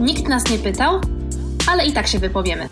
Nikt nas nie pytał, ale i tak się wypowiemy.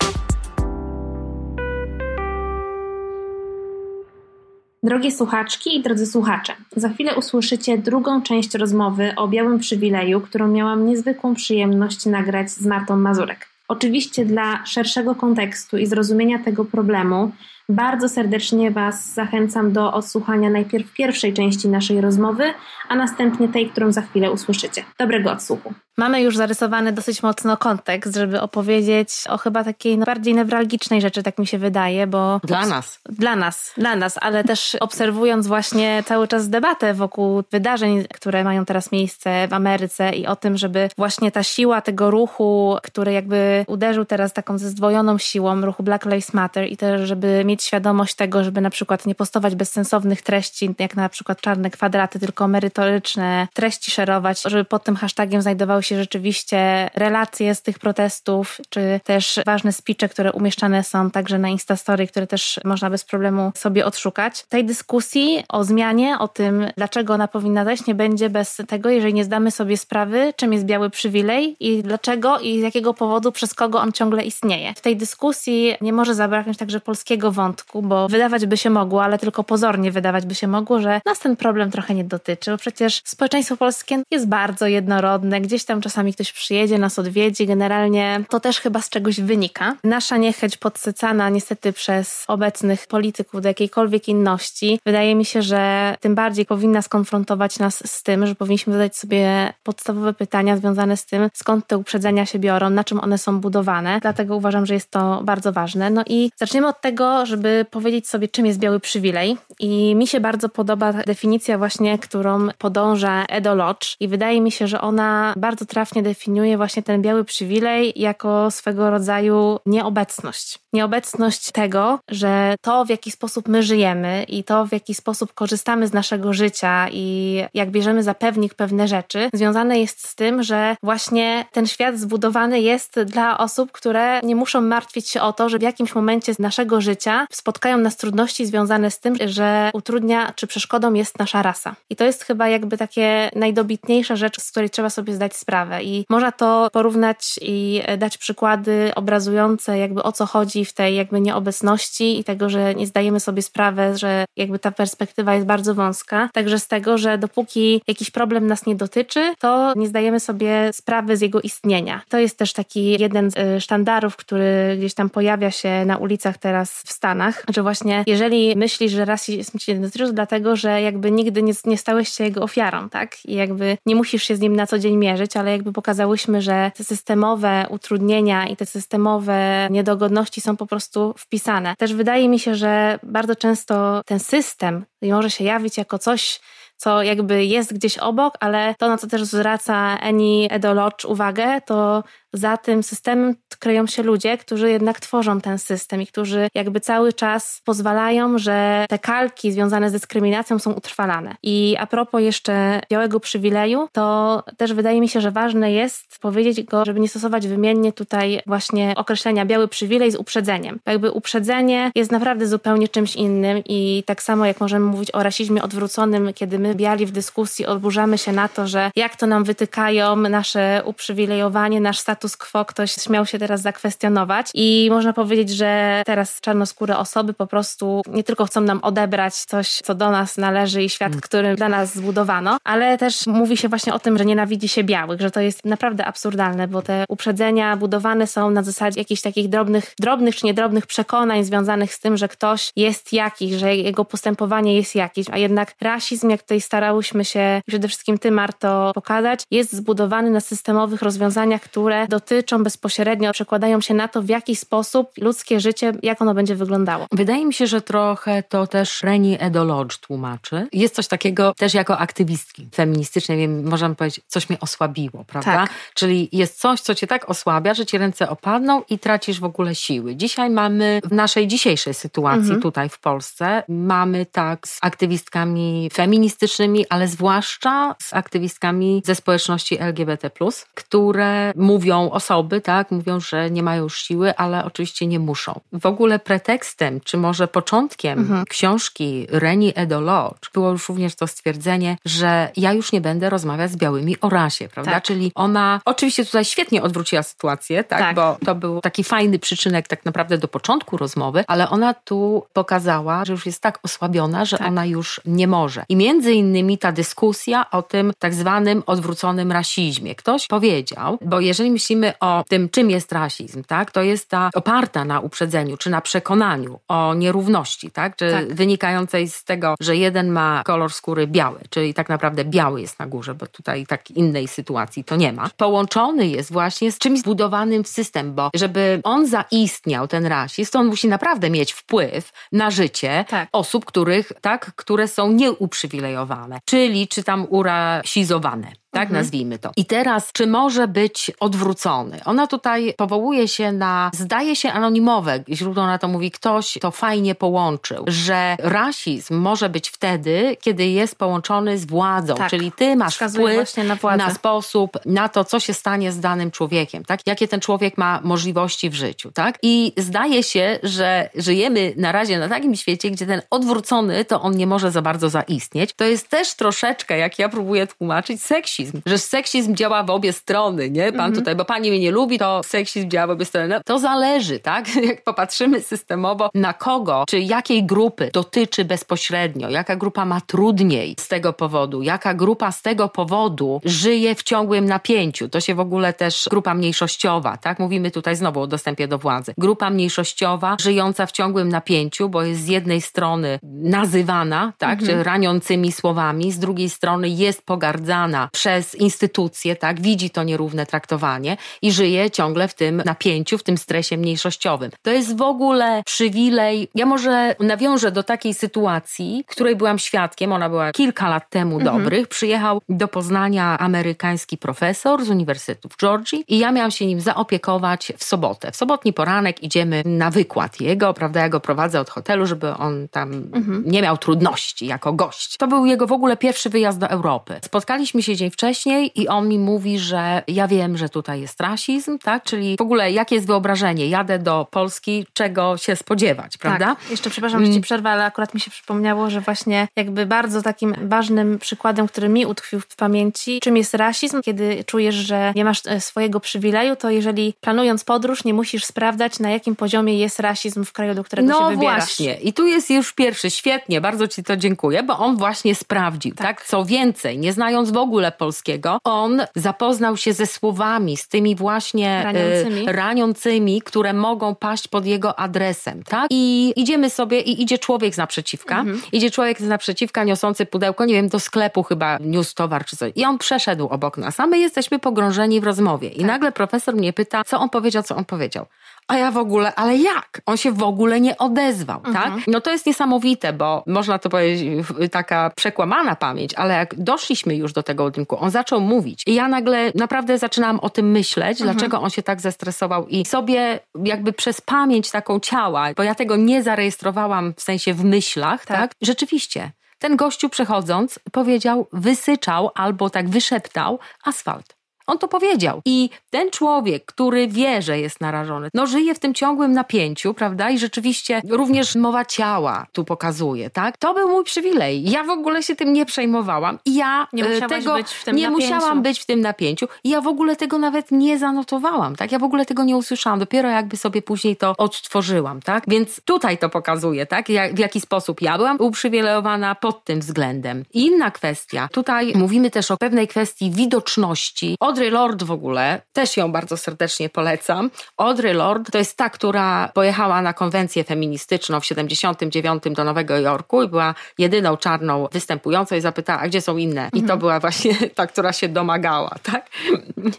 Drogie słuchaczki i drodzy słuchacze, za chwilę usłyszycie drugą część rozmowy o białym przywileju, którą miałam niezwykłą przyjemność nagrać z Martą Mazurek. Oczywiście dla szerszego kontekstu i zrozumienia tego problemu bardzo serdecznie Was zachęcam do odsłuchania najpierw pierwszej części naszej rozmowy, a następnie tej, którą za chwilę usłyszycie. Dobrego odsłuchu. Mamy już zarysowany dosyć mocno kontekst, żeby opowiedzieć o chyba takiej bardziej newralgicznej rzeczy, tak mi się wydaje, bo... Dla nas. Dla nas, dla nas, ale też obserwując właśnie cały czas debatę wokół wydarzeń, które mają teraz miejsce w Ameryce i o tym, żeby właśnie ta siła tego ruchu, który jakby uderzył teraz taką ze zdwojoną siłą, ruchu Black Lives Matter i też, żeby mieć świadomość tego, żeby na przykład nie postować bezsensownych treści, jak na przykład czarne kwadraty, tylko merytoryczne treści szerować, żeby pod tym hashtagiem znajdowały się rzeczywiście relacje z tych protestów, czy też ważne speeche, które umieszczane są także na Instastory, które też można bez problemu sobie odszukać. Tej dyskusji o zmianie, o tym, dlaczego ona powinna zajść, nie będzie bez tego, jeżeli nie zdamy sobie sprawy, czym jest biały przywilej i dlaczego i z jakiego powodu, przez kogo on ciągle istnieje. W tej dyskusji nie może zabraknąć także polskiego wątku, bo wydawać by się mogło, ale tylko pozornie wydawać by się mogło, że nas ten problem trochę nie dotyczy, bo przecież społeczeństwo polskie jest bardzo jednorodne, gdzieś tam czasami ktoś przyjedzie, nas odwiedzi, generalnie to też chyba z czegoś wynika. Nasza niechęć podsycana niestety przez obecnych polityków do jakiejkolwiek inności, wydaje mi się, że tym bardziej powinna skonfrontować nas z tym, że powinniśmy zadać sobie podstawowe pytania związane z tym, skąd te uprzedzenia się biorą, na czym one są budowane. Dlatego uważam, że jest to bardzo ważne. No i zaczniemy od tego, żeby powiedzieć sobie, czym jest biały przywilej. I mi się bardzo podoba definicja właśnie, którą podąża Edo Lodge i wydaje mi się, że ona bardzo trafnie definiuje właśnie ten biały przywilej jako swego rodzaju nieobecność. Nieobecność tego, że to, w jaki sposób my żyjemy i to, w jaki sposób korzystamy z naszego życia i jak bierzemy za pewnik pewne rzeczy, związane jest z tym, że właśnie ten świat zbudowany jest dla osób, które nie muszą martwić się o to, że w jakimś momencie z naszego życia spotkają nas trudności związane z tym, że utrudnia czy przeszkodą jest nasza rasa. I to jest chyba jakby takie najdobitniejsza rzecz, z której trzeba sobie zdać sprawę. I można to porównać i dać przykłady obrazujące jakby o co chodzi w tej jakby nieobecności i tego, że nie zdajemy sobie sprawy, że jakby ta perspektywa jest bardzo wąska. Także z tego, że dopóki jakiś problem nas nie dotyczy, to nie zdajemy sobie sprawy z jego istnienia. To jest też taki jeden z y, sztandarów, który gdzieś tam pojawia się na ulicach teraz w Stanach, że właśnie jeżeli myślisz, że rasizm cię dotyczy, dlatego, że jakby nigdy nie, nie stałeś się jego ofiarą, tak? I jakby nie musisz się z nim na co dzień mierzyć, ale jakby pokazałyśmy, że te systemowe utrudnienia i te systemowe niedogodności są po prostu wpisane. Też wydaje mi się, że bardzo często ten system może się jawić jako coś, co jakby jest gdzieś obok, ale to, na co też zwraca Annie Edolocz uwagę, to za tym systemem kryją się ludzie, którzy jednak tworzą ten system i którzy jakby cały czas pozwalają, że te kalki związane z dyskryminacją są utrwalane. I a propos jeszcze białego przywileju, to też wydaje mi się, że ważne jest powiedzieć go, żeby nie stosować wymiennie tutaj właśnie określenia biały przywilej z uprzedzeniem. Bo jakby uprzedzenie jest naprawdę zupełnie czymś innym i tak samo jak możemy mówić o rasizmie odwróconym, kiedy my biali w dyskusji oburzamy się na to, że jak to nam wytykają nasze uprzywilejowanie, nasz status status quo ktoś śmiał się teraz zakwestionować i można powiedzieć, że teraz czarnoskóre osoby po prostu nie tylko chcą nam odebrać coś, co do nas należy i świat, mm. który dla nas zbudowano, ale też mówi się właśnie o tym, że nienawidzi się białych, że to jest naprawdę absurdalne, bo te uprzedzenia budowane są na zasadzie jakichś takich drobnych, drobnych czy niedrobnych przekonań związanych z tym, że ktoś jest jakiś, że jego postępowanie jest jakieś, a jednak rasizm, jak tutaj starałyśmy się przede wszystkim ty, Marto, pokazać, jest zbudowany na systemowych rozwiązaniach, które dotyczą bezpośrednio, przekładają się na to, w jaki sposób ludzkie życie, jak ono będzie wyglądało. Wydaje mi się, że trochę to też Reni Edolodge tłumaczy. Jest coś takiego też jako aktywistki feministycznej, wiem, możemy powiedzieć, coś mnie osłabiło, prawda? Tak. Czyli jest coś, co cię tak osłabia, że ci ręce opadną i tracisz w ogóle siły. Dzisiaj mamy w naszej dzisiejszej sytuacji mhm. tutaj w Polsce, mamy tak z aktywistkami feministycznymi, feministycznymi, ale zwłaszcza z aktywistkami ze społeczności LGBT, które mówią osoby, tak, mówią, że nie mają już siły, ale oczywiście nie muszą. W ogóle pretekstem, czy może początkiem mhm. książki Reni Edolodge było już również to stwierdzenie, że ja już nie będę rozmawiać z białymi o rasie, prawda? Tak. Czyli ona oczywiście tutaj świetnie odwróciła sytuację, tak? tak? Bo to był taki fajny przyczynek tak naprawdę do początku rozmowy, ale ona tu pokazała, że już jest tak osłabiona, że tak. ona już nie może. I między innymi ta dyskusja o tym tak zwanym odwróconym rasizmie. Ktoś powiedział, bo jeżeli myślimy o tym, czym jest rasizm, tak? To jest ta oparta na uprzedzeniu, czy na przekonaniu o nierówności, tak? Czy tak. wynikającej z tego, że jeden ma kolor skóry biały, czyli tak naprawdę biały jest na górze, bo tutaj tak innej sytuacji to nie ma. Połączony jest właśnie z czymś zbudowanym w system, bo żeby on zaistniał, ten rasizm, to on musi naprawdę mieć wpływ na życie tak. osób, których, tak, które są nieuprzywilejowane, czyli czy tam urasizowane tak mhm. nazwijmy to. I teraz, czy może być odwrócony? Ona tutaj powołuje się na, zdaje się, anonimowe źródło na to mówi, ktoś to fajnie połączył, że rasizm może być wtedy, kiedy jest połączony z władzą, tak. czyli ty masz wpływ na, na, sposób, na to, co się stanie z danym człowiekiem, tak? Jakie ten człowiek ma możliwości w życiu, tak? I zdaje się, że żyjemy na razie na takim świecie, gdzie ten odwrócony, to on nie może za bardzo zaistnieć. To jest też troszeczkę, jak ja próbuję tłumaczyć, seksizm seksizm, że seksizm działa w obie strony, nie? Pan mhm. tutaj, bo pani mnie nie lubi, to seksizm działa w obie strony. No, to zależy, tak? Jak popatrzymy systemowo na kogo, czy jakiej grupy dotyczy bezpośrednio, jaka grupa ma trudniej z tego powodu, jaka grupa z tego powodu żyje w ciągłym napięciu. To się w ogóle też grupa mniejszościowa, tak? Mówimy tutaj znowu o dostępie do władzy. Grupa mniejszościowa żyjąca w ciągłym napięciu, bo jest z jednej strony nazywana, tak, mhm. czy raniącymi słowami, z drugiej strony jest pogardzana przez przez instytucje, tak, widzi to nierówne traktowanie i żyje ciągle w tym napięciu, w tym stresie mniejszościowym. To jest w ogóle przywilej. Ja może nawiążę do takiej sytuacji, której byłam świadkiem, ona była kilka lat temu mhm. dobrych. Przyjechał do Poznania amerykański profesor z Uniwersytetu w Georgii i ja miałam się nim zaopiekować w sobotę. W sobotni poranek idziemy na wykład jego, prawda, ja go prowadzę od hotelu, żeby on tam mhm. nie miał trudności jako gość. To był jego w ogóle pierwszy wyjazd do Europy. Spotkaliśmy się dzień wcześniej wcześniej i on mi mówi, że ja wiem, że tutaj jest rasizm, tak? Czyli w ogóle jakie jest wyobrażenie? Jadę do Polski, czego się spodziewać, prawda? Tak. Jeszcze przepraszam, że ci mm. przerwę, ale akurat mi się przypomniało, że właśnie jakby bardzo takim ważnym przykładem, który mi utkwił w pamięci, czym jest rasizm, kiedy czujesz, że nie masz e, swojego przywileju, to jeżeli planując podróż, nie musisz sprawdzać, na jakim poziomie jest rasizm w kraju, do którego no się wybierasz. No właśnie. I tu jest już pierwszy. Świetnie, bardzo ci to dziękuję, bo on właśnie sprawdził, tak? tak? Co więcej, nie znając w ogóle Polski, polskiego, on zapoznał się ze słowami, z tymi właśnie e, raniącymi, y, raniącymi które mogą paść pod jego adresem, tak? I idziemy sobie i idzie człowiek z naprzeciwka, mhm. idzie człowiek z naprzeciwka niosący pudełko, nie wiem, do sklepu chyba niósł towar czy coś. I on przeszedł obok nas, a my jesteśmy pogrążeni w rozmowie. I tak. nagle profesor mnie pyta, co on powiedział, co on powiedział. A ja w ogóle, ale jak? On się w ogóle nie odezwał, tak? mhm. tak? No to jest niesamowite, bo można to powiedzieć, taka przekłamana pamięć, ale jak doszliśmy już do tego budynku, on zaczął mówić i ja nagle naprawdę zaczynałam o tym myśleć, mhm. dlaczego on się tak zestresował i sobie jakby przez pamięć taką ciała, bo ja tego nie zarejestrowałam w sensie w myślach, tak? tak? Rzeczywiście. Ten gościu przechodząc powiedział, wysyczał albo tak wyszeptał asfalt. On to powiedział. I ten człowiek, który wie, że jest narażony, no żyje w tym ciągłym napięciu, prawda? I rzeczywiście również mowa ciała tu pokazuje, tak? To był mój przywilej. Ja w ogóle się tym nie przejmowałam. I ja nie e, tego być w tym nie napięciu. musiałam być w tym napięciu. I ja w ogóle tego nawet nie zanotowałam, tak? Ja w ogóle tego nie usłyszałam. Dopiero jakby sobie później to odtworzyłam, tak? Więc tutaj to pokazuje, tak? Jak, w jaki sposób ja byłam uprzywilejowana pod tym względem. I inna kwestia. Tutaj mówimy też o pewnej kwestii widoczności. Od Audre Lorde w ogóle, też ją bardzo serdecznie polecam. Audre Lorde to jest ta, która pojechała na konwencję feministyczną w 79 do Nowego Jorku i była jedyną czarną występującą i zapytała, a gdzie są inne? I to mhm. była właśnie ta, która się domagała, tak?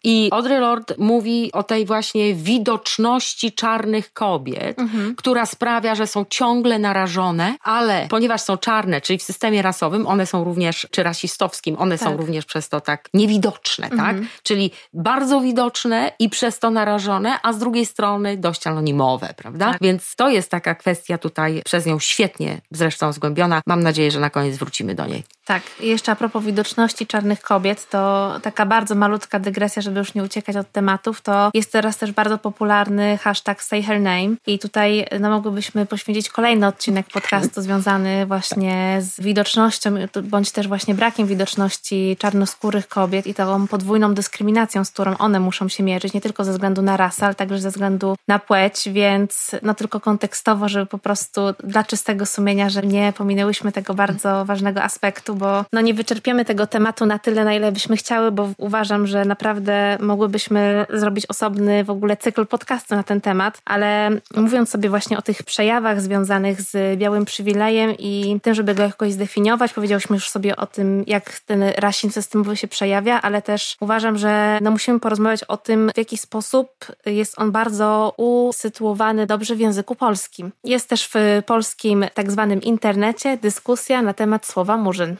I Audre Lorde mówi o tej właśnie widoczności czarnych kobiet, mhm. która sprawia, że są ciągle narażone, ale ponieważ są czarne, czyli w systemie rasowym, one są również, czy rasistowskim, one tak. są również przez to tak niewidoczne, tak? mhm. tak? Czyli bardzo widoczne i przez to narażone, a z drugiej strony dość anonimowe, prawda? Tak. Więc to jest taka kwestia tutaj przez nią świetnie zresztą zgłębiona. Mam nadzieję, że na koniec wrócimy do niej. Tak, i jeszcze a propos widoczności czarnych kobiet, to taka bardzo malutka dygresja, żeby już nie uciekać od tematów, to jest teraz też bardzo popularny hashtag Say Her Name i tutaj no, mogłybyśmy poświęcić kolejny odcinek podcastu związany właśnie z widocznością, bądź też właśnie brakiem widoczności czarnoskórych kobiet i tą podwójną dyskryminacją, z którą one muszą się mierzyć, nie tylko ze względu na rasę, ale także ze względu na płeć, więc no tylko kontekstowo, żeby po prostu dla czystego sumienia, że nie pominęłyśmy tego bardzo ważnego aspektu, bo no nie wyczerpiemy tego tematu na tyle, na ile byśmy chciały, bo uważam, że naprawdę mogłybyśmy zrobić osobny w ogóle cykl podcastu na ten temat, ale mówiąc sobie właśnie o tych przejawach związanych z białym przywilejem i tym, żeby go jakoś zdefiniować, powiedziałyśmy już sobie o tym, jak ten rasizm systemowy się przejawia, ale też uważam, że no musimy porozmawiać o tym, w jaki sposób jest on bardzo usytuowany dobrze w języku polskim. Jest też w polskim tak zwanym internecie dyskusja na temat słowa murzyn.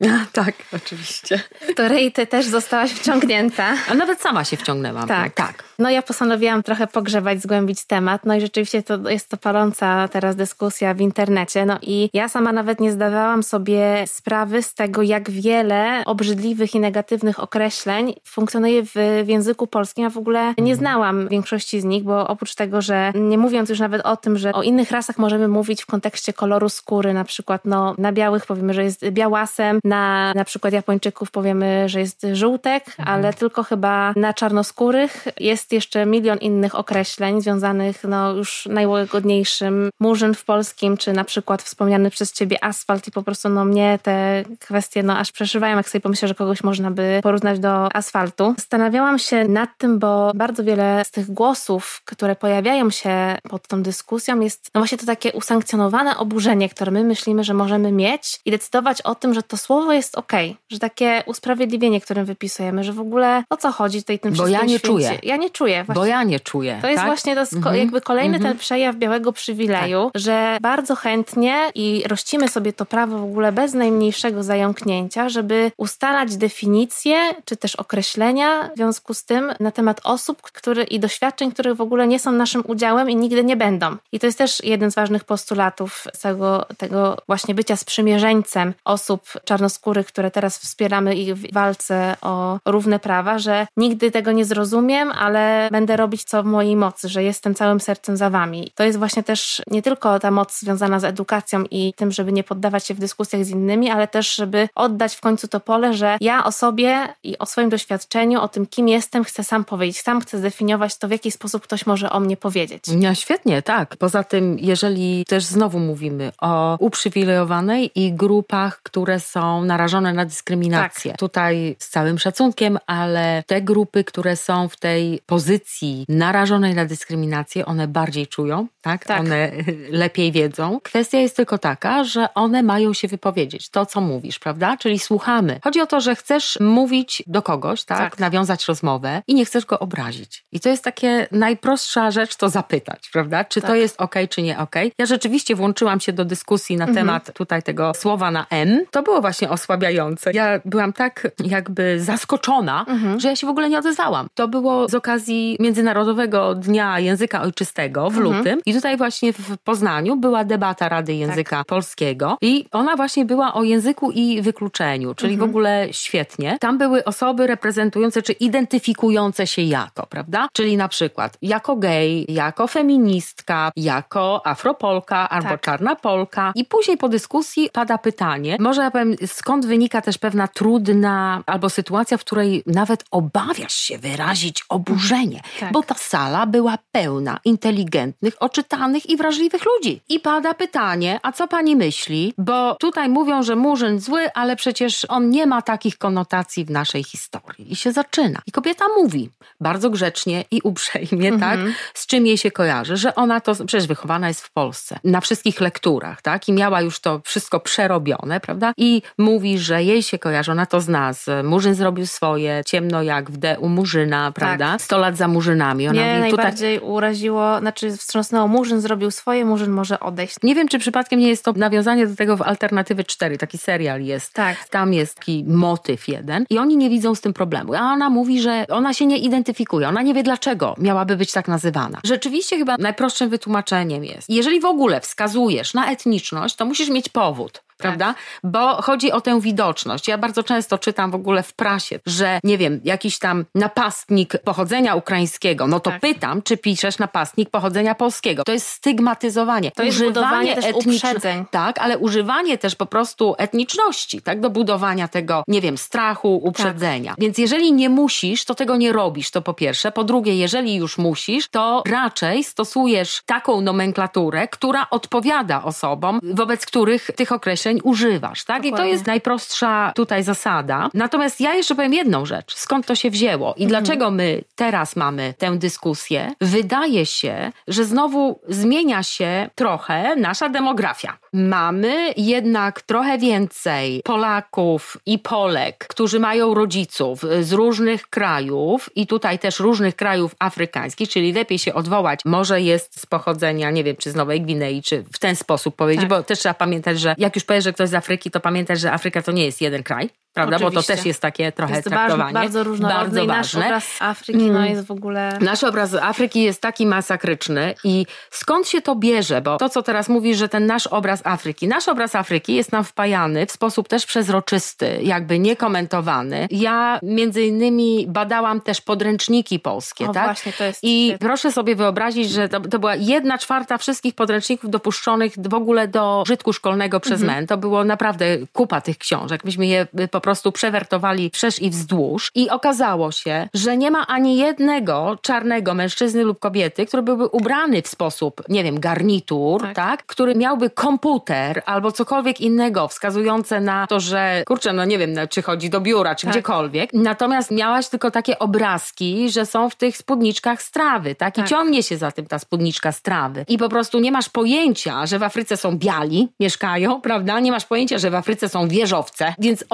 A, tak, oczywiście. W której ty też zostałaś wciągnięta. A nawet sama się wciągnęłam. Tak. tak. No ja postanowiłam trochę pogrzebać, zgłębić temat. No i rzeczywiście to jest to paląca teraz dyskusja w internecie. No i ja sama nawet nie zdawałam sobie sprawy z tego, jak wiele obrzydliwych i negatywnych określeń funkcjonuje w, w języku polskim. Ja w ogóle nie mhm. znałam większości z nich, bo oprócz tego, że nie mówiąc już nawet o tym, że o innych rasach możemy mówić w kontekście koloru skóry, na przykład no, na białych powiemy, że jest białasem, na na przykład Japończyków powiemy, że jest żółtek, mhm. ale tylko chyba na czarnoskórych jest jeszcze milion innych określeń związanych no już najłagodniejszym murzyn w polskim, czy na przykład wspomniany przez ciebie asfalt i po prostu no mnie te kwestie no aż przeszywają, jak sobie pomyślę, że kogoś można by porównać do asfaltu. Zastanawiałam się nad tym, bo bardzo wiele z tych głosów, które pojawiają się pod tą dyskusją jest no właśnie to takie usankcjonowane oburzenie, które my myślimy, że możemy mieć i decydować o tym, że to słowo słowo jest ok, że takie usprawiedliwienie, którym wypisujemy, że w ogóle o co chodzi tutaj tym Bo ja nie święcie. czuję. Ja nie czuję. Właśnie. Bo ja nie czuję. To jest tak? właśnie to mhm. jakby kolejny ten mhm. przejaw białego przywileju, tak. że bardzo chętnie i rościmy sobie to prawo w ogóle bez najmniejszego zająknięcia, żeby ustalać definicje czy też określenia w związku z tym na temat osób które, i doświadczeń, które w ogóle nie są naszym udziałem i nigdy nie będą. I to jest też jeden z ważnych postulatów całego tego właśnie bycia sprzymierzeńcem osób czarnoskórych czarnoskórych, które teraz wspieramy ich w walce o równe prawa, że nigdy tego nie zrozumiem, ale będę robić co w mojej mocy, że jestem całym sercem za wami. To jest właśnie też nie tylko ta moc związana z edukacją i tym, żeby nie poddawać się w dyskusjach z innymi, ale też, żeby oddać w końcu to pole, że ja o sobie i o swoim doświadczeniu, o tym, kim jestem, chcę sam powiedzieć. Sam chcę zdefiniować to, w jaki sposób ktoś może o mnie powiedzieć. Ja, świetnie, tak. Poza tym, jeżeli też znowu mówimy o uprzywilejowanej i grupach, które są narażone na dyskryminację. Tak. Tutaj z całym szacunkiem, ale te grupy, które są w tej pozycji narażonej na dyskryminację, one bardziej czują, tak? tak. One lepiej wiedzą. Kwestia jest tylko taka, że one mają się wypowiedzieć. To, co mówisz, prawda? Czyli słuchamy. Chodzi o to, że chcesz mówić do kogoś, tak? tak. Nawiązać rozmowę i nie chcesz go obrazić. I to jest takie najprostsza rzecz, to zapytać, prawda? Czy tak. to jest ok, czy nie ok? Ja rzeczywiście włączyłam się do dyskusji na mhm. temat tutaj tego słowa na M. To było właśnie osłabiające. Ja byłam tak jakby zaskoczona, mhm. że ja się w ogóle nie odezwałam. To było z okazji Międzynarodowego Dnia Języka Ojczystego w mhm. lutym i tutaj właśnie w Poznaniu była debata Rady Języka tak. Polskiego i ona właśnie była o języku i wykluczeniu, czyli mhm. w ogóle świetnie. Tam były osoby reprezentujące czy identyfikujące się jako, prawda? Czyli na przykład jako gej, jako feministka, jako afropolka albo tak. czarna polka i później po dyskusji pada pytanie, może ja powiem skąd wynika też pewna trudna albo sytuacja, w której nawet obawiasz się wyrazić oburzenie, tak. bo ta sala była pełna inteligentnych, oczytanych i wrażliwych ludzi. I pada pytanie, a co pani myśli? Bo tutaj mówią, że murzyn zły, ale przecież on nie ma takich konotacji w naszej historii. I się zaczyna. I kobieta mówi bardzo grzecznie i uprzejmie, mhm. tak? Z czym jej się kojarzy, że ona to, przecież wychowana jest w Polsce, na wszystkich lekturach, tak? I miała już to wszystko przerobione, prawda? I mówi, że jej się kojarzy, ona to zna. Murzyn zrobił swoje, ciemno jak w D u Murzyna, prawda? Tak. 100 lat za Murzynami. Ona Mnie najbardziej tutaj... uraziło, znaczy wstrząsnęło, Murzyn zrobił swoje, Murzyn może odejść. Nie wiem, czy przypadkiem nie jest to nawiązanie do tego w Alternatywy 4, taki serial jest. Tak. Tam jest taki motyw jeden i oni nie widzą z tym problemu. A ona mówi, że ona się nie identyfikuje, ona nie wie dlaczego miałaby być tak nazywana. Rzeczywiście chyba najprostszym wytłumaczeniem jest, jeżeli w ogóle wskazujesz na etniczność, to musisz mieć powód. Prawda? Bo chodzi o tę widoczność. Ja bardzo często czytam w ogóle w prasie, że nie wiem, jakiś tam napastnik pochodzenia ukraińskiego, no to tak. pytam, czy piszesz napastnik pochodzenia polskiego. To jest stygmatyzowanie. To jest używanie też uprzedzeń. Tak, ale używanie też po prostu etniczności, tak, do budowania tego, nie wiem, strachu, uprzedzenia. Tak. Więc jeżeli nie musisz, to tego nie robisz, to po pierwsze. Po drugie, jeżeli już musisz, to raczej stosujesz taką nomenklaturę, która odpowiada osobom, wobec których tych określeń używasz, tak? Dokładnie. I to jest najprostsza tutaj zasada. Natomiast ja jeszcze powiem jedną rzecz. Skąd to się wzięło i mhm. dlaczego my teraz mamy tę dyskusję? Wydaje się, że znowu zmienia się trochę nasza demografia. Mamy jednak trochę więcej Polaków i Polek, którzy mają rodziców z różnych krajów i tutaj też różnych krajów afrykańskich, czyli lepiej się odwołać, może jest z pochodzenia, nie wiem, czy z Nowej Gwinei, czy w ten sposób powiedzieć, tak. bo też trzeba pamiętać, że jak już powiesz, że ktoś z Afryki, to pamiętaj, że Afryka to nie jest jeden kraj, prawda? Oczywiście. Bo to też jest takie trochę jest traktowanie. Bardzo różnorodne bardzo ważne. nasz obraz Afryki no, mm. jest w ogóle... Nasz obraz Afryki jest taki masakryczny i skąd się to bierze? Bo to, co teraz mówisz, że ten nasz obraz Afryki, nasz obraz Afryki jest nam wpajany w sposób też przezroczysty, jakby niekomentowany. Ja między innymi badałam też podręczniki polskie, o, tak? Właśnie, to jest I świetne. proszę sobie wyobrazić, że to, to, była jedna czwarta wszystkich podręczników dopuszczonych w ogóle do żytku szkolnego przez mhm. MEN. To było naprawdę kupa tych książek. Myśmy je po prostu przewertowali wszerz i wzdłuż i okazało się, że nie ma ani jednego czarnego mężczyzny lub kobiety, który byłby ubrany w sposób, nie wiem, garnitur, tak, tak który miałby komputer albo cokolwiek innego wskazujące na to, że kurczę, no nie wiem, czy chodzi do biura, czy tak. gdziekolwiek. Natomiast miałaś tylko takie obrazki, że są w tych spódniczkach strawy, tak? I tak. ciągnie się za tym ta spódniczka strawy. I po prostu nie masz pojęcia, że w Afryce są biali, mieszkają, prawda? Nie masz pojęcia, że w Afryce są wieżowce. Więc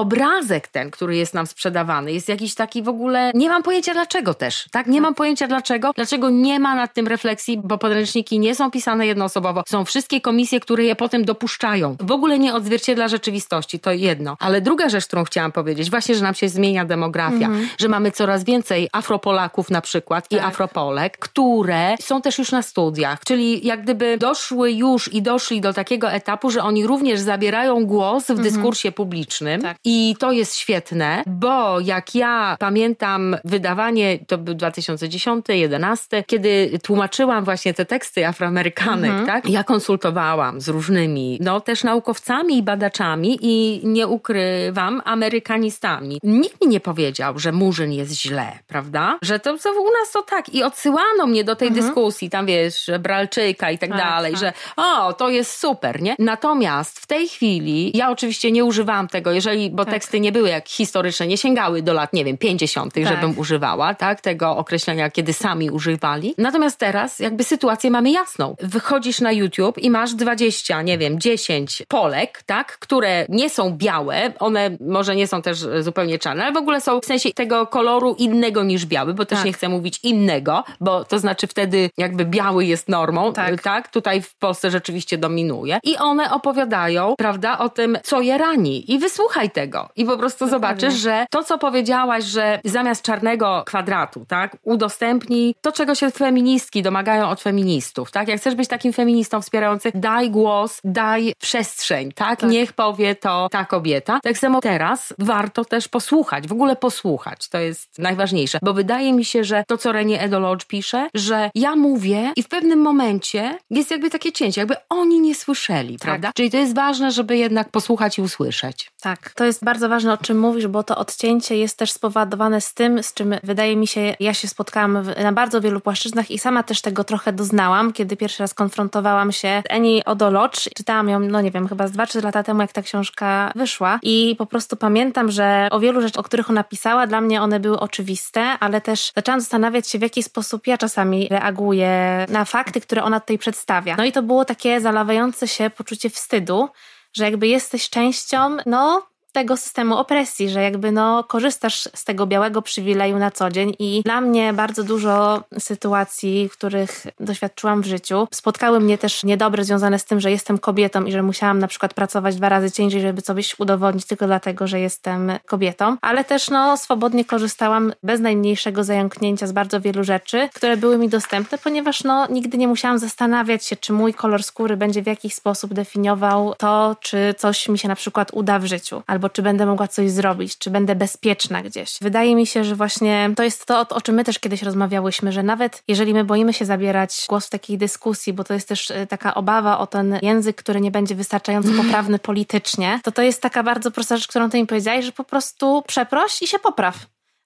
obrazek ten, który jest nam sprzedawany, jest jakiś taki w ogóle. Nie mam pojęcia dlaczego też, tak? Nie mam pojęcia dlaczego. Dlaczego nie ma nad tym refleksji, bo podręczniki nie są pisane jednoosobowo. Są wszystkie komisje, które je potem dopuszczają. W ogóle nie odzwierciedla rzeczywistości, to jedno. Ale druga rzecz, którą chciałam powiedzieć, właśnie, że nam się zmienia demografia, mhm. że mamy coraz więcej Afropolaków na przykład tak. i Afropolek, które są też już na studiach, czyli jak gdyby doszły już i doszli do takiego etapu, że oni również zabierają głos w mhm. dyskursie publicznym tak. i to jest świetne, bo jak ja pamiętam wydawanie, to był 2010-2011, kiedy tłumaczyłam właśnie te teksty afroamerykanek, mhm. tak? Ja konsultowałam z różnymi, no też naukowcami i badaczami i nie ukrywam, amerykanistami. Nikt mi nie powiedział, że Murzyn jest źle, prawda? Że to, to u nas to tak i odsyłano mnie do tej mhm. dyskusji, tam wiesz, Bralczyka i tak, tak dalej, tak. że o, to jest super, nie? Natomiast w tej chwili, ja oczywiście nie używałam tego, jeżeli, bo tak. Teksty nie były jak historyczne, nie sięgały do lat, nie wiem, 50., tak. żebym używała, tak, tego określenia, kiedy sami używali. Natomiast teraz jakby sytuację mamy jasną. Wychodzisz na YouTube i masz 20, nie wiem, 10 Polek, tak, które nie są białe, one może nie są też zupełnie czarne, ale w ogóle są w sensie tego koloru innego niż biały, bo też tak. nie chcę mówić innego, bo to znaczy wtedy jakby biały jest normą, tak. tak, tutaj w Polsce rzeczywiście dominuje i one opowiadają, prawda, o tym, co je rani i wysłuchaj tego i po prostu zobaczysz, że to, co powiedziałaś, że zamiast czarnego kwadratu, tak, udostępnij to, czego się feministki domagają od feministów, tak? Jak chcesz być takim feministą wspierającym, daj głos, daj przestrzeń, tak? tak? Niech powie to ta kobieta. Tak samo teraz warto też posłuchać, w ogóle posłuchać. To jest najważniejsze, bo wydaje mi się, że to, co Renie Edolodge pisze, że ja mówię i w pewnym momencie jest jakby takie cięcie, jakby oni nie słyszeli, tak. prawda? Czyli to jest ważne, żeby jednak posłuchać i usłyszeć. Tak, to jest bardzo ważne, o czym mówisz, bo to odcięcie jest też spowodowane z tym, z czym wydaje mi się, ja się spotkałam na bardzo wielu płaszczyznach i sama też tego trochę doznałam, kiedy pierwszy raz konfrontowałam się z Eni Odolocz. Czytałam ją, no nie wiem, chyba z 2-3 lata temu, jak ta książka wyszła i po prostu pamiętam, że o wielu rzeczach, o których ona pisała, dla mnie one były oczywiste, ale też zaczęłam zastanawiać się, w jaki sposób ja czasami reaguję na fakty, które ona tutaj przedstawia. No i to było takie zalewające się poczucie wstydu, że jakby jesteś częścią, no, tego systemu opresji, że jakby no korzystasz z tego białego przywileju na co dzień i dla mnie bardzo dużo sytuacji, których doświadczyłam w życiu, spotkały mnie też niedobre związane z tym, że jestem kobietą i że musiałam na przykład pracować dwa razy ciężej, żeby coś udowodnić tylko dlatego, że jestem kobietą, ale też no swobodnie korzystałam bez najmniejszego zająknięcia z bardzo wielu rzeczy, które były mi dostępne, ponieważ no nigdy nie musiałam zastanawiać się, czy mój kolor skóry będzie w jakiś sposób definiował to, czy coś mi się na przykład uda w życiu, albo czy będę mogła coś zrobić, czy będę bezpieczna gdzieś. Wydaje mi się, że właśnie to jest to, o czym my też kiedyś rozmawiałyśmy, że nawet jeżeli my boimy się zabierać głos w takiej dyskusji, bo to jest też e, taka obawa o ten język, który nie będzie wystarczająco poprawny politycznie, to to jest taka bardzo prosta rzecz, którą ty mi powiedziałeś, że po prostu przeproś i się popraw.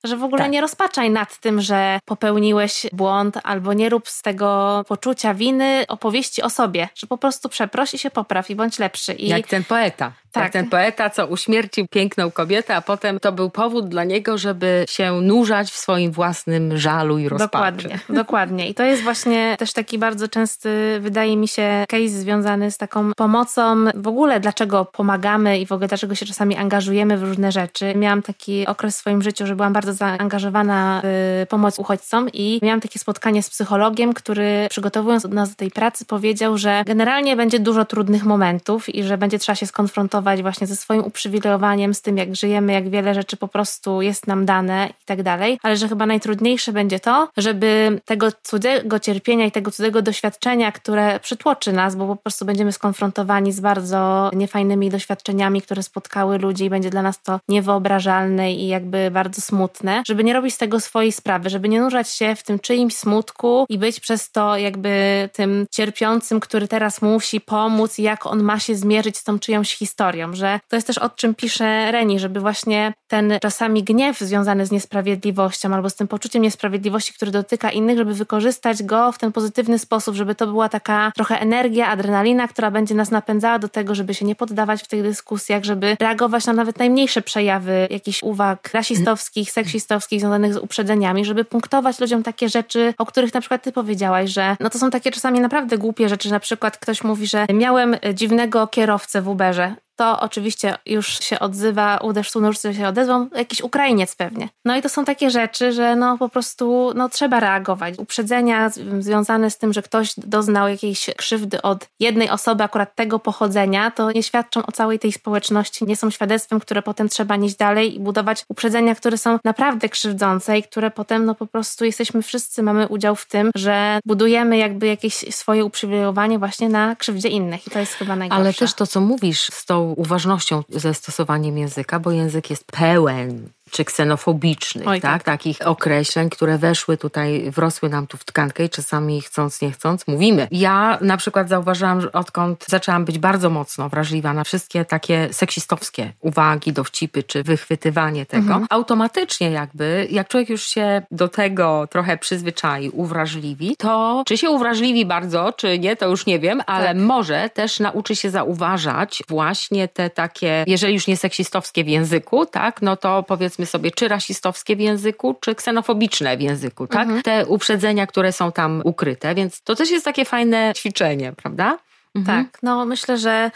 Że w ogóle tak. nie rozpaczaj nad tym, że popełniłeś błąd, albo nie rób z tego poczucia winy opowieści o sobie, że po prostu przeproś i się popraw i bądź lepszy. I... Jak ten poeta. Tak. Jak ten poeta, co uśmiercił piękną kobietę, a potem to był powód dla niego, żeby się nurzać w swoim własnym żalu i rozpaczy. Dokładnie, dokładnie. I to jest właśnie też taki bardzo częsty, wydaje mi się, case związany z taką pomocą. W ogóle dlaczego pomagamy i w ogóle dlaczego się czasami angażujemy w różne rzeczy. Miałam taki okres w swoim życiu, że byłam bardzo zaangażowana w pomoc uchodźcom i miałam takie spotkanie z psychologiem, który przygotowując nas do tej pracy powiedział, że generalnie będzie dużo trudnych momentów i że będzie trzeba się skonfrontować właśnie ze swoim uprzywilejowaniem, z tym jak żyjemy, jak wiele rzeczy po prostu jest nam dane i tak dalej, ale że chyba najtrudniejsze będzie to, żeby tego cudzego cierpienia i tego cudzego doświadczenia, które przytłoczy nas, bo po prostu będziemy skonfrontowani z bardzo niefajnymi doświadczeniami, które spotkały ludzi i będzie dla nas to niewyobrażalne i jakby bardzo smutne, żeby nie robić z tego swojej sprawy, żeby nie nurzać się w tym czyimś smutku i być przez to jakby tym cierpiącym, który teraz musi pomóc i jak on ma się zmierzyć z tą czyjąś historią, że to jest też o czym pisze Reni, żeby właśnie ten czasami gniew związany z niesprawiedliwością albo z tym poczuciem niesprawiedliwości, który dotyka innych, żeby wykorzystać go w ten pozytywny sposób, żeby to była taka trochę energia, adrenalina, która będzie nas napędzała do tego, żeby się nie poddawać w tych dyskusjach, żeby reagować na nawet najmniejsze przejawy jakichś uwag rasistowskich, seksistowskich związanych z uprzedzeniami, żeby punktować ludziom takie rzeczy, o których na przykład ty powiedziałaś, że no to są takie czasami naprawdę głupie rzeczy, na przykład ktoś mówi, że miałem dziwnego kierowcę w Uberze to oczywiście już się odzywa, uderz tu nóżce się odezwą, jakiś Ukrainiec pewnie. No i to są takie rzeczy, że no po prostu no, trzeba reagować. Uprzedzenia związane z tym, że ktoś doznał jakiejś krzywdy od jednej osoby akurat tego pochodzenia, to nie świadczą o całej tej społeczności, nie są świadectwem, które potem trzeba nieść dalej i budować uprzedzenia, które są naprawdę krzywdzące i które potem no po prostu jesteśmy wszyscy, mamy udział w tym, że budujemy jakby jakieś swoje uprzywilejowanie właśnie na krzywdzie innych i to jest chyba najgorsze. Ale też to, co mówisz z tą uważnością ze stosowaniem języka, bo język jest pełen czy ksenofobicznych, Oj, tak? tak? Takich określeń, które weszły tutaj, wrosły nam tu w tkankę i czasami chcąc, nie chcąc, mówimy. Ja na przykład zauważyłam, że odkąd zaczęłam być bardzo mocno wrażliwa na wszystkie takie seksistowskie uwagi, dowcipy, czy wychwytywanie tego, mhm. automatycznie jakby, jak człowiek już się do tego trochę przyzwyczai, uwrażliwi, to czy się uwrażliwi bardzo, czy nie, to już nie wiem, ale tak. może też nauczy się zauważać właśnie te takie, jeżeli już nie seksistowskie w języku, tak, no to powiedzmy sobie, czy rasistowskie w języku, czy ksenofobiczne w języku, tak? Mhm. Te uprzedzenia, które są tam ukryte, więc to też jest takie fajne ćwiczenie, prawda? Mhm. Tak, no myślę, że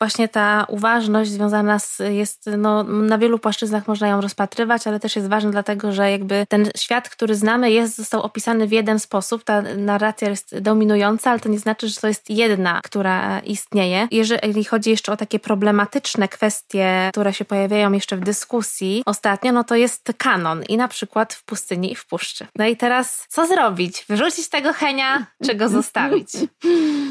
właśnie ta uważność związana z, jest, no, na wielu płaszczyznach można ją rozpatrywać, ale też jest ważna dlatego, że jakby ten świat, który znamy jest, został opisany w jeden sposób, ta narracja jest dominująca, ale to nie znaczy, że to jest jedna, która istnieje. Jeżeli chodzi jeszcze o takie problematyczne kwestie, które się pojawiają jeszcze w dyskusji ostatnio, no to jest kanon i na przykład w pustyni i w puszczy. No i teraz co zrobić? Wyrzucić tego Henia, czy go zostawić?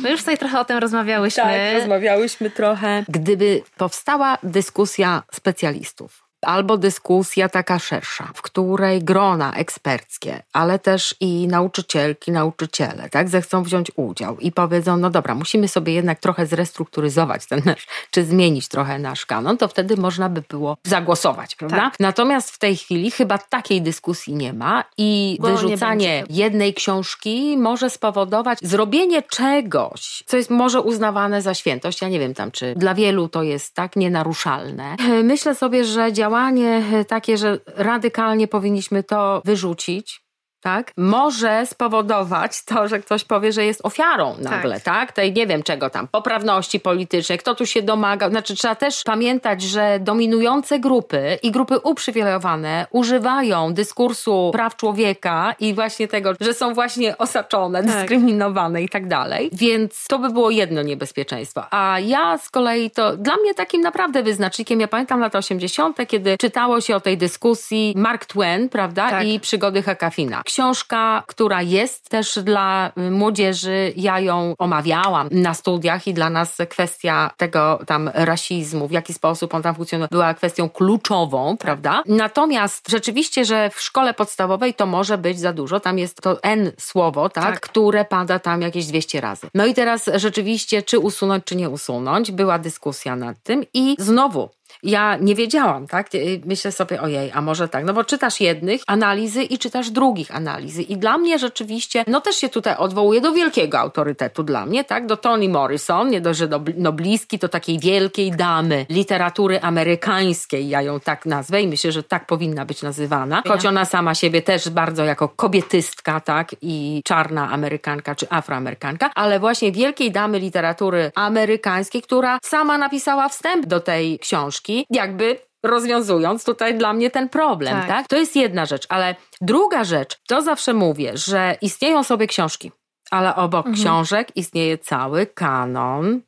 No już tutaj trochę o tym rozmawiałyśmy. Tak, rozmawiałyśmy trochę trochę, gdyby powstała dyskusja specjalistów albo dyskusja taka szersza, w której grona eksperckie, ale też i nauczycielki, nauczyciele, tak, zechcą wziąć udział i powiedzą, no dobra, musimy sobie jednak trochę zrestrukturyzować ten nasz, czy zmienić trochę nasz kanon, to wtedy można by było zagłosować, prawda? Tak. Natomiast w tej chwili chyba takiej dyskusji nie ma i Bo wyrzucanie jednej książki może spowodować zrobienie czegoś, co jest może uznawane za świętość. Ja nie wiem tam, czy dla wielu to jest tak nienaruszalne. Myślę sobie, że działa działanie takie, że radykalnie powinniśmy to wyrzucić, tak, może spowodować to, że ktoś powie, że jest ofiarą nagle, tak. tak? Tej nie wiem czego tam, poprawności politycznej, kto tu się domaga. Znaczy trzeba też pamiętać, że dominujące grupy i grupy uprzywilejowane używają dyskursu praw człowieka i właśnie tego, że są właśnie osaczone, tak. dyskryminowane i tak dalej. Więc to by było jedno niebezpieczeństwo. A ja z kolei to dla mnie takim naprawdę wyznacznikiem, ja pamiętam lata 80., kiedy czytało się o tej dyskusji Mark Twain, prawda? Tak. I przygody Hakafina książka, która jest też dla młodzieży. Ja ją omawiałam na studiach i dla nas kwestia tego tam rasizmu, w jaki sposób on tam funkcjonuje, była kwestią kluczową, prawda? Natomiast rzeczywiście, że w szkole podstawowej to może być za dużo. Tam jest to N słowo, tak, tak. które pada tam jakieś 200 razy. No i teraz rzeczywiście, czy usunąć, czy nie usunąć, była dyskusja nad tym i znowu ja nie wiedziałam, tak? Myślę sobie, ojej, a może tak, no bo czytasz jednych analizy i czytasz drugich analizy. I dla mnie rzeczywiście, no też się tutaj odwołuję do wielkiego autorytetu dla mnie, tak? Do Toni Morrison, nie dość, że do, no bliski, to takiej wielkiej damy literatury amerykańskiej, ja ją tak nazwę i myślę, że tak powinna być nazywana. Choć ona sama siebie też bardzo jako kobietystka, tak? I czarna Amerykanka czy Afroamerykanka, ale właśnie wielkiej damy literatury amerykańskiej, która sama napisała wstęp do tej książki książki, jakby rozwiązując tutaj dla mnie ten problem, tak. tak? To jest jedna rzecz, ale druga rzecz, to zawsze mówię, że istnieją sobie książki, ale obok mhm. książek istnieje cały kanon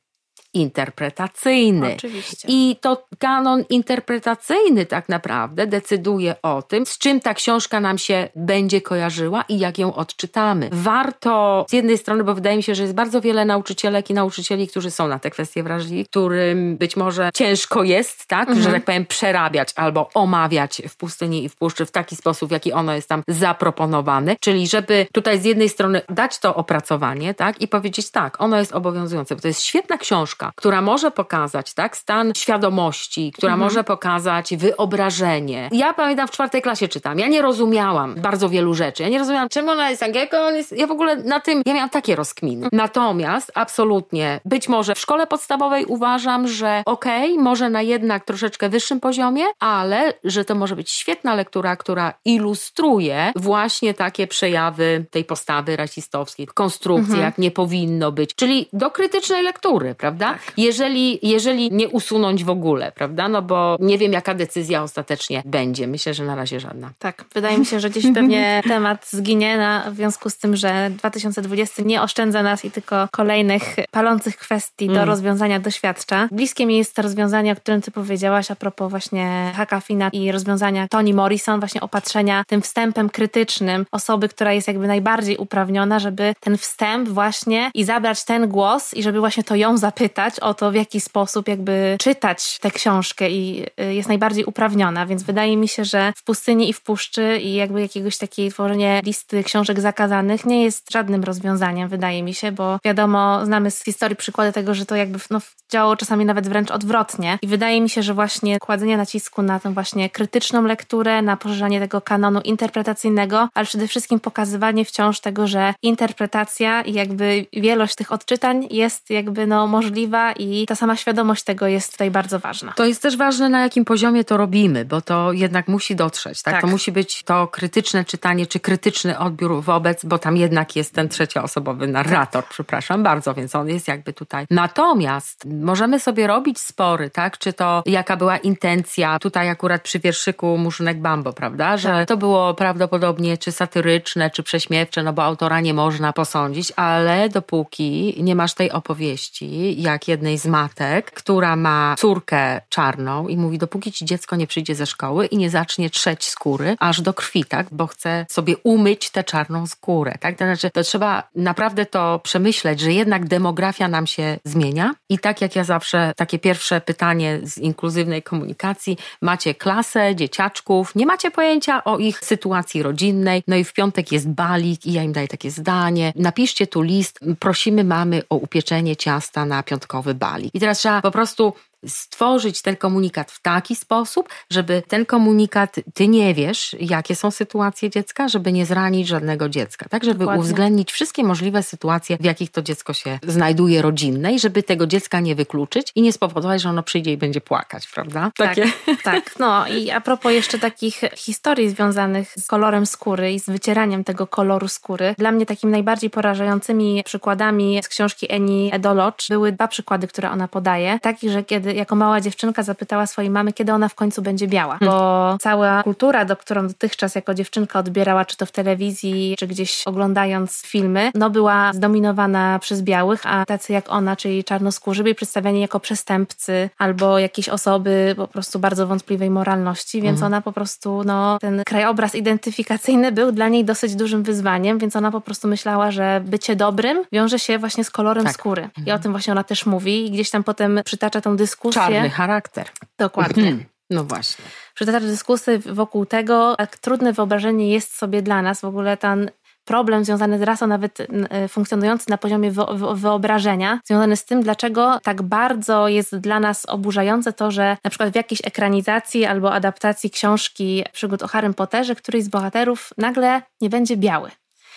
interpretacyjny. Oczywiście. I to kanon interpretacyjny tak naprawdę decyduje o tym, z czym ta książka nam się będzie kojarzyła i jak ją odczytamy. Warto z jednej strony, bo wydaje mi się, że jest bardzo wiele nauczycielek i nauczycieli, którzy są na te kwestie wrażliwi, którym być może ciężko jest, tak, mhm. że tak powiem, przerabiać albo omawiać w pustyni i w puszczy w taki sposób, w jaki ono jest tam zaproponowane. Czyli żeby tutaj z jednej strony dać to opracowanie, tak, i powiedzieć tak, ono jest obowiązujące, bo to jest świetna książka, książka, która może pokazać tak, stan świadomości, która mhm. może pokazać wyobrażenie. Ja pamiętam w czwartej klasie czytam. Ja nie rozumiałam bardzo wielu rzeczy. Ja nie rozumiałam, czym ona jest angielką. On jest... Ja w ogóle na tym, ja miałam takie rozkminy. Natomiast absolutnie, być może w szkole podstawowej uważam, że okej, okay, może na jednak troszeczkę wyższym poziomie, ale że to może być świetna lektura, która ilustruje właśnie takie przejawy tej postawy rasistowskiej, konstrukcji, mhm. jak nie powinno być. Czyli do krytycznej lektury, prawda? Tak. jeżeli, jeżeli nie usunąć w ogóle, prawda? No bo nie wiem, jaka decyzja ostatecznie będzie. Myślę, że na razie żadna. Tak, wydaje mi się, że gdzieś pewnie temat zginie na, w związku z tym, że 2020 nie oszczędza nas i tylko kolejnych palących kwestii do mm. rozwiązania doświadcza. Bliskie mi jest to rozwiązanie, o którym ty powiedziałaś a propos właśnie Hakafina i rozwiązania Toni Morrison, właśnie opatrzenia tym wstępem krytycznym osoby, która jest jakby najbardziej uprawniona, żeby ten wstęp właśnie i zabrać ten głos i żeby właśnie to ją zapytać, pytać o to, w jaki sposób jakby czytać tę książkę i y, jest najbardziej uprawniona, więc wydaje mi się, że w pustyni i w puszczy i jakby jakiegoś takiej tworzenie listy książek zakazanych nie jest żadnym rozwiązaniem, wydaje mi się, bo wiadomo, znamy z historii przykłady tego, że to jakby no, działało czasami nawet wręcz odwrotnie. I wydaje mi się, że właśnie kładzenie nacisku na tę właśnie krytyczną lekturę, na poszerzanie tego kanonu interpretacyjnego, ale przede wszystkim pokazywanie wciąż tego, że interpretacja i jakby wielość tych odczytań jest jakby no możliwa i ta sama świadomość tego jest tutaj bardzo ważna. To jest też ważne, na jakim poziomie to robimy, bo to jednak musi dotrzeć. Tak? tak. To musi być to krytyczne czytanie, czy krytyczny odbiór wobec, bo tam jednak jest ten trzecioosobowy narrator, tak. przepraszam bardzo, więc on jest jakby tutaj. Natomiast możemy sobie robić spory, tak? Czy to jaka była intencja, tutaj akurat przy wierszyku Murzynek Bambo, prawda? Że tak. to było prawdopodobnie czy satyryczne, czy prześmiewcze, no bo autora nie można posądzić, ale dopóki nie masz tej opowieści, jak jednej z matek, która ma córkę czarną i mówi, dopóki ci dziecko nie przyjdzie ze szkoły i nie zacznie trzeć skóry aż do krwi, tak? Bo chce sobie umyć tę czarną skórę, tak? To znaczy, to trzeba naprawdę to przemyśleć, że jednak demografia nam się zmienia i tak jak ja zawsze, takie pierwsze pytanie z inkluzywnej komunikacji, macie klasę dzieciaczków, nie macie pojęcia o ich sytuacji rodzinnej, no i w piątek jest balik i ja im daję takie zdanie, napiszcie tu list, prosimy mamy o upieczenie ciasta na piątkowy balik. I teraz trzeba po prostu stworzyć ten komunikat w taki sposób, żeby ten komunikat, ty nie wiesz, jakie są sytuacje dziecka, żeby nie zranić żadnego dziecka, tak? Żeby Dokładnie. uwzględnić wszystkie możliwe sytuacje, w jakich to dziecko się znajduje rodzinne i żeby tego dziecka nie wykluczyć i nie spowodować, że ono przyjdzie i będzie płakać, prawda? Tak, Takie. tak. No i a propos jeszcze takich historii związanych z kolorem skóry i z wycieraniem tego koloru skóry, dla mnie takim najbardziej porażającymi przykładami z książki Eni Edolocz były dwa przykłady, które ona podaje. Taki, że kiedy jako mała dziewczynka zapytała swojej mamy, kiedy ona w końcu będzie biała, bo hmm. cała kultura, do którą dotychczas jako dziewczynka odbierała, czy to w telewizji, czy gdzieś oglądając filmy, no była zdominowana przez białych, a tacy jak ona, czyli czarnoskórzy, byli przedstawiani jako przestępcy albo jakieś osoby po prostu bardzo wątpliwej moralności, więc mhm. ona po prostu, no, ten krajobraz identyfikacyjny był dla niej dosyć dużym wyzwaniem, więc ona po prostu myślała, że bycie dobrym wiąże się właśnie z kolorem tak. skóry. Mhm. I o tym właśnie ona też mówi i gdzieś tam potem przytacza tą dyskusję. Czarny charakter. Dokładnie. Mhm. No właśnie. Przytacza dyskusję wokół tego, jak trudne wyobrażenie jest sobie dla nas w ogóle ten problem związany z rasą, nawet e, funkcjonujący na poziomie wyobrażenia, związany z tym, dlaczego tak bardzo jest dla nas oburzające to, że na przykład w jakiejś ekranizacji albo adaptacji książki przygód o Harrym Potterze któryś z bohaterów nagle nie będzie biały.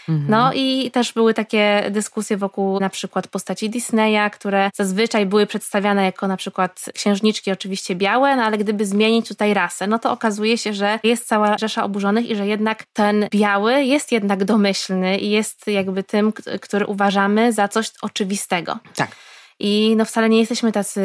Mhm. No i też były takie dyskusje wokół na przykład postaci Disneya, które zazwyczaj były przedstawiane jako na przykład księżniczki oczywiście białe, no ale gdyby zmienić tutaj rasę, no to okazuje się, że jest cała rzesza oburzonych i że jednak ten biały jest jednak domyślny i jest jakby tym, który uważamy za coś oczywistego. Tak. I no wcale nie jesteśmy tacy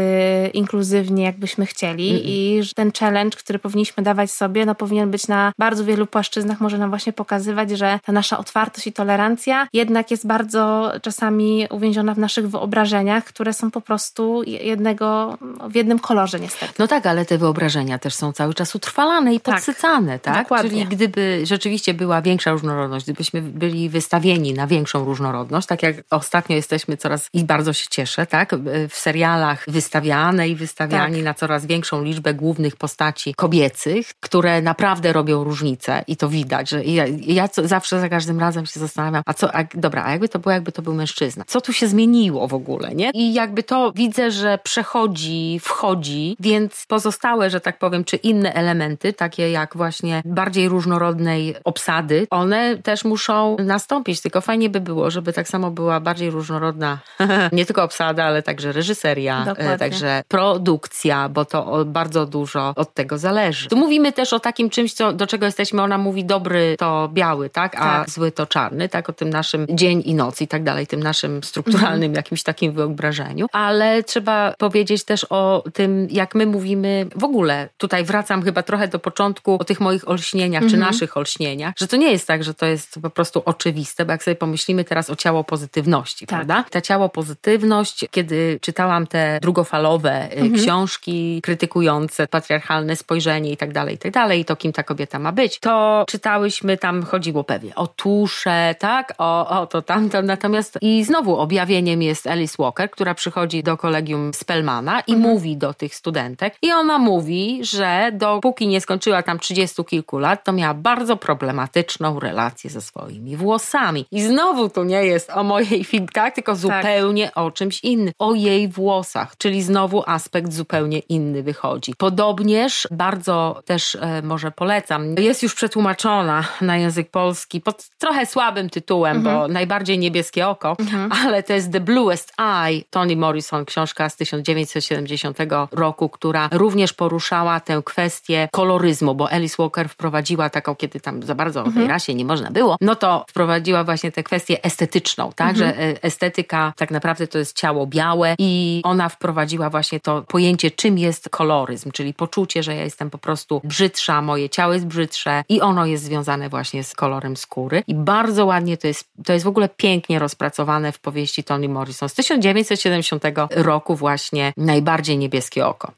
inkluzywni, jakbyśmy chcieli. Mm -mm. I ten challenge, który powinniśmy dawać sobie, no powinien być na bardzo wielu płaszczyznach, może nam właśnie pokazywać, że ta nasza otwartość i tolerancja jednak jest bardzo czasami uwięziona w naszych wyobrażeniach, które są po prostu jednego, w jednym kolorze niestety. No tak, ale te wyobrażenia też są cały czas utrwalane i tak, podsycane, tak? tak? Dokładnie. Czyli gdyby rzeczywiście była większa różnorodność, gdybyśmy byli wystawieni na większą różnorodność, tak jak ostatnio jesteśmy coraz i bardzo się cieszę, tak? Tak, w serialach wystawiane i wystawiani tak. na coraz większą liczbę głównych postaci kobiecych, które naprawdę robią różnicę i to widać, że ja, ja co, zawsze za każdym razem się zastanawiam, a co, a, dobra, a jakby to było, jakby to był mężczyzna? Co tu się zmieniło w ogóle, nie? I jakby to widzę, że przechodzi, wchodzi, więc pozostałe, że tak powiem, czy inne elementy, takie jak właśnie bardziej różnorodnej obsady, one też muszą nastąpić, tylko fajnie by było, żeby tak samo była bardziej różnorodna nie tylko obsada, ale także reżyseria, e, Dokładnie. także produkcja, bo to bardzo dużo od tego zależy. Tu mówimy też o takim czymś, co, do czego jesteśmy, ona mówi dobry to biały, tak, a tak. zły to czarny, tak, o tym naszym dzień i noc i tak dalej, tym naszym strukturalnym mhm. jakimś takim wyobrażeniu, ale trzeba powiedzieć też o tym, jak my mówimy w ogóle, tutaj wracam chyba trochę do początku o tych moich olśnieniach, mhm. czy naszych olśnieniach, że to nie jest tak, że to jest po prostu oczywiste, bo jak sobie pomyślimy teraz o ciało pozytywności, tak. prawda? Ta ciało pozytywność, kiedy czytałam te drugofalowe y, mhm. książki krytykujące patriarchalne spojrzenie i tak dalej, i tak dalej, to kim ta kobieta ma być, to czytałyśmy, tam chodziło pewnie o tusze, tak, o, o to tamto, natomiast i znowu objawieniem jest Alice Walker, która przychodzi do kolegium Spellmana i mhm. mówi do tych studentek i ona mówi, że dopóki nie skończyła tam trzydziestu kilku lat, to miała bardzo problematyczną relację ze swoimi włosami. I znowu tu nie jest o mojej tak, tylko zupełnie tak. o czymś innym o jej włosach, czyli znowu aspekt zupełnie inny wychodzi. Podobnież bardzo też e, może polecam, jest już przetłumaczona na język polski pod trochę słabym tytułem, mhm. bo najbardziej niebieskie oko, mhm. ale to jest The Bluest Eye, Toni Morrison, książka z 1970 roku, która również poruszała tę kwestię koloryzmu, bo Alice Walker wprowadziła taką, kiedy tam za bardzo mhm. o tej rasie nie można było, no to wprowadziła właśnie tę kwestię estetyczną, tak, że mhm. e, estetyka tak naprawdę to jest ciało białe, białe i ona wprowadziła właśnie to pojęcie, czym jest koloryzm, czyli poczucie, że ja jestem po prostu brzydsza, moje ciało jest brzydsze i ono jest związane właśnie z kolorem skóry. I bardzo ładnie to jest, to jest w ogóle pięknie rozpracowane w powieści Toni Morrison z 1970 roku właśnie Najbardziej niebieskie oko.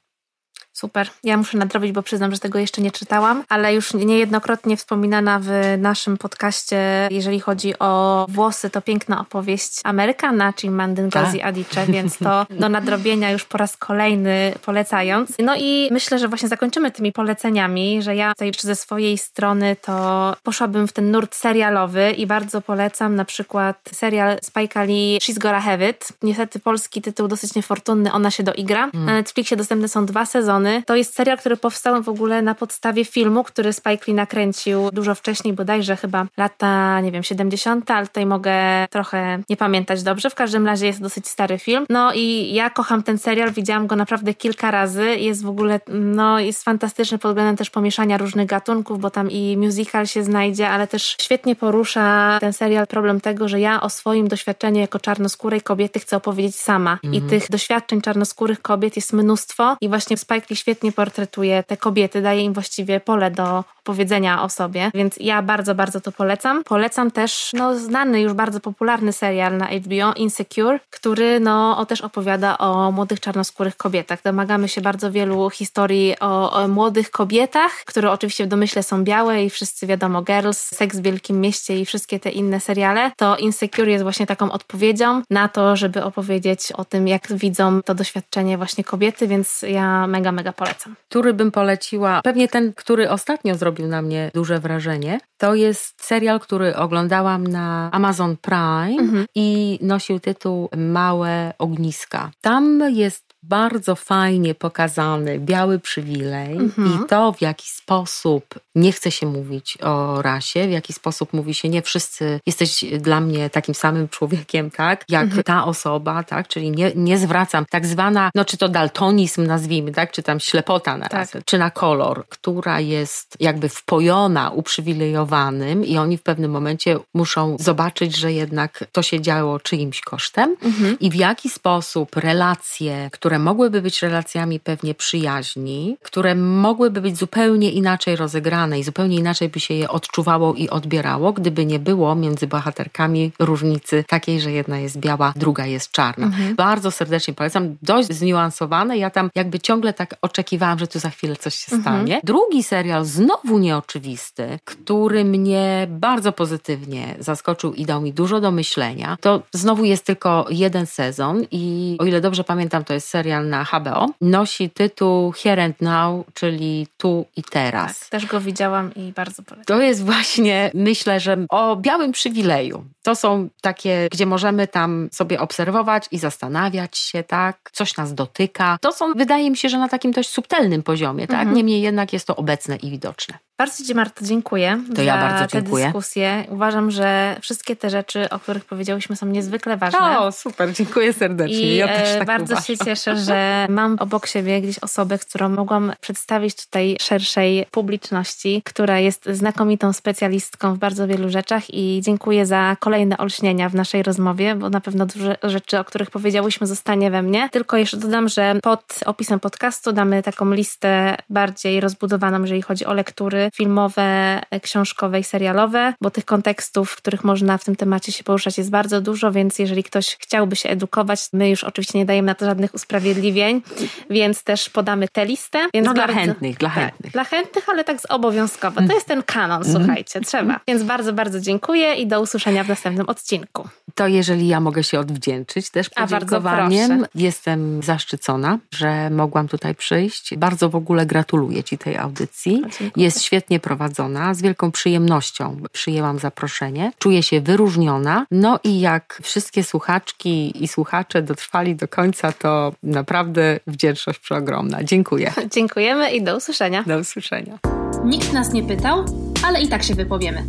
Super. Ja muszę nadrobić, bo przyznam, że tego jeszcze nie czytałam, ale już niejednokrotnie wspominana w naszym podcaście, jeżeli chodzi o włosy, to piękna opowieść Amerykana, czyli Mandyn Gozi tak. Adicze, więc to do nadrobienia już po raz kolejny polecając. No i myślę, że właśnie zakończymy tymi poleceniami, że ja tutaj ze swojej strony to poszłabym w ten nurt serialowy i bardzo polecam na przykład serial Spike Lee She's Gotta Have It. Niestety polski tytuł dosyć niefortunny, ona się doigra. Mm. Na Netflixie dostępne są dwa sezony. To jest serial, który powstał w ogóle na podstawie filmu, który Spike Lee nakręcił dużo wcześniej, bodajże chyba lata, nie wiem, 70., ale tutaj mogę trochę nie pamiętać dobrze. W każdym razie jest dosyć stary film. No i ja kocham ten serial, widziałam go naprawdę kilka razy. Jest w ogóle, no jest fantastyczny pod względem też pomieszania różnych gatunków, bo tam i musical się znajdzie, ale też świetnie porusza ten serial problem tego, że ja o swoim doświadczeniu jako czarnoskórej kobiety chcę opowiedzieć sama. I mhm. tych doświadczeń czarnoskórych kobiet jest mnóstwo i właśnie Spike Lee świetnie portretuje te kobiety, daje im właściwie pole do powiedzenia o sobie, więc ja bardzo, bardzo to polecam. Polecam też no, znany, już bardzo popularny serial na HBO Insecure, który no, też opowiada o młodych czarnoskórych kobietach. Domagamy się bardzo wielu historii o, o młodych kobietach, które oczywiście w domyśle są białe i wszyscy wiadomo, Girls, Seks w Wielkim Mieście i wszystkie te inne seriale, to Insecure jest właśnie taką odpowiedzią na to, żeby opowiedzieć o tym, jak widzą to doświadczenie właśnie kobiety, więc ja mega, mega polecam. Który bym poleciła? Pewnie ten, który ostatnio zrobił zrobił na mnie duże wrażenie. To jest serial, który oglądałam na Amazon Prime mhm. i nosił tytuł Małe ogniska. Tam jest bardzo fajnie pokazany biały przywilej mhm. i to, w jaki sposób nie chce się mówić o rasie, w jaki sposób mówi się, nie wszyscy jesteś dla mnie takim samym człowiekiem, tak, jak mhm. ta osoba, tak, czyli nie, nie zwracam, tak zwana, no czy to daltonizm nazwijmy, tak, czy tam ślepota na raz, tak. czy na kolor, która jest jakby wpojona uprzywilejowanym i oni w pewnym momencie muszą zobaczyć, że jednak to się działo czyimś kosztem mhm. i w jaki sposób relacje, które które mogłyby być relacjami pewnie przyjaźni, które mogłyby być zupełnie inaczej rozegrane i zupełnie inaczej by się je odczuwało i odbierało, gdyby nie było między bohaterkami różnicy takiej, że jedna jest biała, druga jest czarna. Mhm. Bardzo serdecznie polecam, dość zniuansowane. Ja tam jakby ciągle tak oczekiwałam, że tu za chwilę coś się mhm. stanie. Drugi serial, znowu nieoczywisty, który mnie bardzo pozytywnie zaskoczył i dał mi dużo do myślenia, to znowu jest tylko jeden sezon i o ile dobrze pamiętam, to jest serial serial na HBO. Nosi tytuł Here and Now, czyli tu i teraz. Tak, też go widziałam i bardzo polecam. To jest właśnie, myślę, że o białym przywileju. To są takie, gdzie możemy tam sobie obserwować i zastanawiać się, tak? Coś nas dotyka. To są, wydaje mi się, że na takim dość subtelnym poziomie, tak? Mhm. Niemniej jednak jest to obecne i widoczne. Bardzo Ci Marta dziękuję to ja bardzo dziękuję. tę dyskusję. Uważam, że wszystkie te rzeczy, o których powiedziałyśmy są niezwykle ważne. O, super, dziękuję serdecznie. I ja też tak bardzo uważam. się cieszę, że mam obok siebie gdzieś osobę, którą mogłam przedstawić tutaj szerszej publiczności, która jest znakomitą specjalistką w bardzo wielu rzeczach i dziękuję za kolejne olśnienia w naszej rozmowie, bo na pewno dużo rzeczy, o których powiedziałyśmy, zostanie we mnie. Tylko jeszcze dodam, że pod opisem podcastu damy taką listę bardziej rozbudowaną, jeżeli chodzi o lektury, filmowe, książkowe i serialowe, bo tych kontekstów, w których można w tym temacie się poruszać jest bardzo dużo, więc jeżeli ktoś chciałby się edukować, my już oczywiście nie dajemy na to żadnych usprawiedliwień, więc też podamy tę listę. Więc no bardzo, dla chętnych, dla tak, chętnych. Tak, dla chętnych, ale tak z obowiązkowo. To jest ten kanon, mhm. słuchajcie, trzeba. Więc bardzo, bardzo dziękuję i do usłyszenia w następnym odcinku. To jeżeli ja mogę się odwdzięczyć też podziękowaniem. Jestem zaszczycona, że mogłam tutaj przyjść. Bardzo w ogóle gratuluję Ci tej audycji. Jest świetnie świetnie prowadzona, z wielką przyjemnością przyjęłam zaproszenie. Czuję się wyróżniona. No i jak wszystkie słuchaczki i słuchacze dotrwali do końca, to naprawdę wdzięczność przeogromna. Dziękuję. Dziękujemy i do usłyszenia. Do usłyszenia. Nikt nas nie pytał, ale i tak się wypowiemy.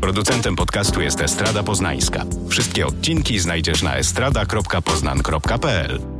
Producentem podcastu jest Estrada Poznańska. Wszystkie odcinki znajdziesz na estrada.poznan.pl.